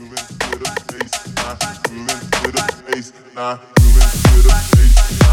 Moving to the face, nah. Moving to the face, nah. Moving to the face.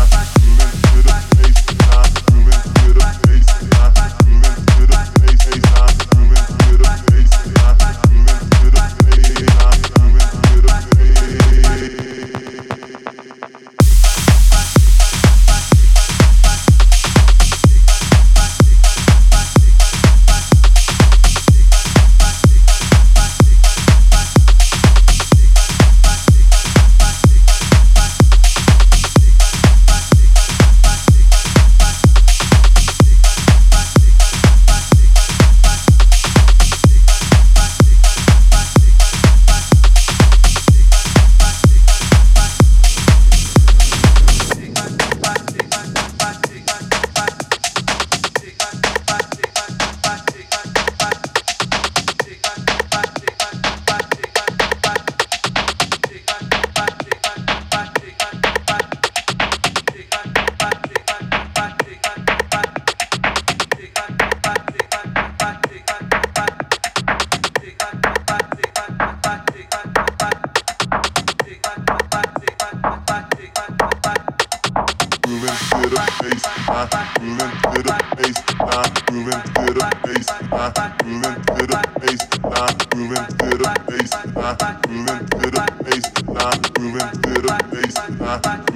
Bye.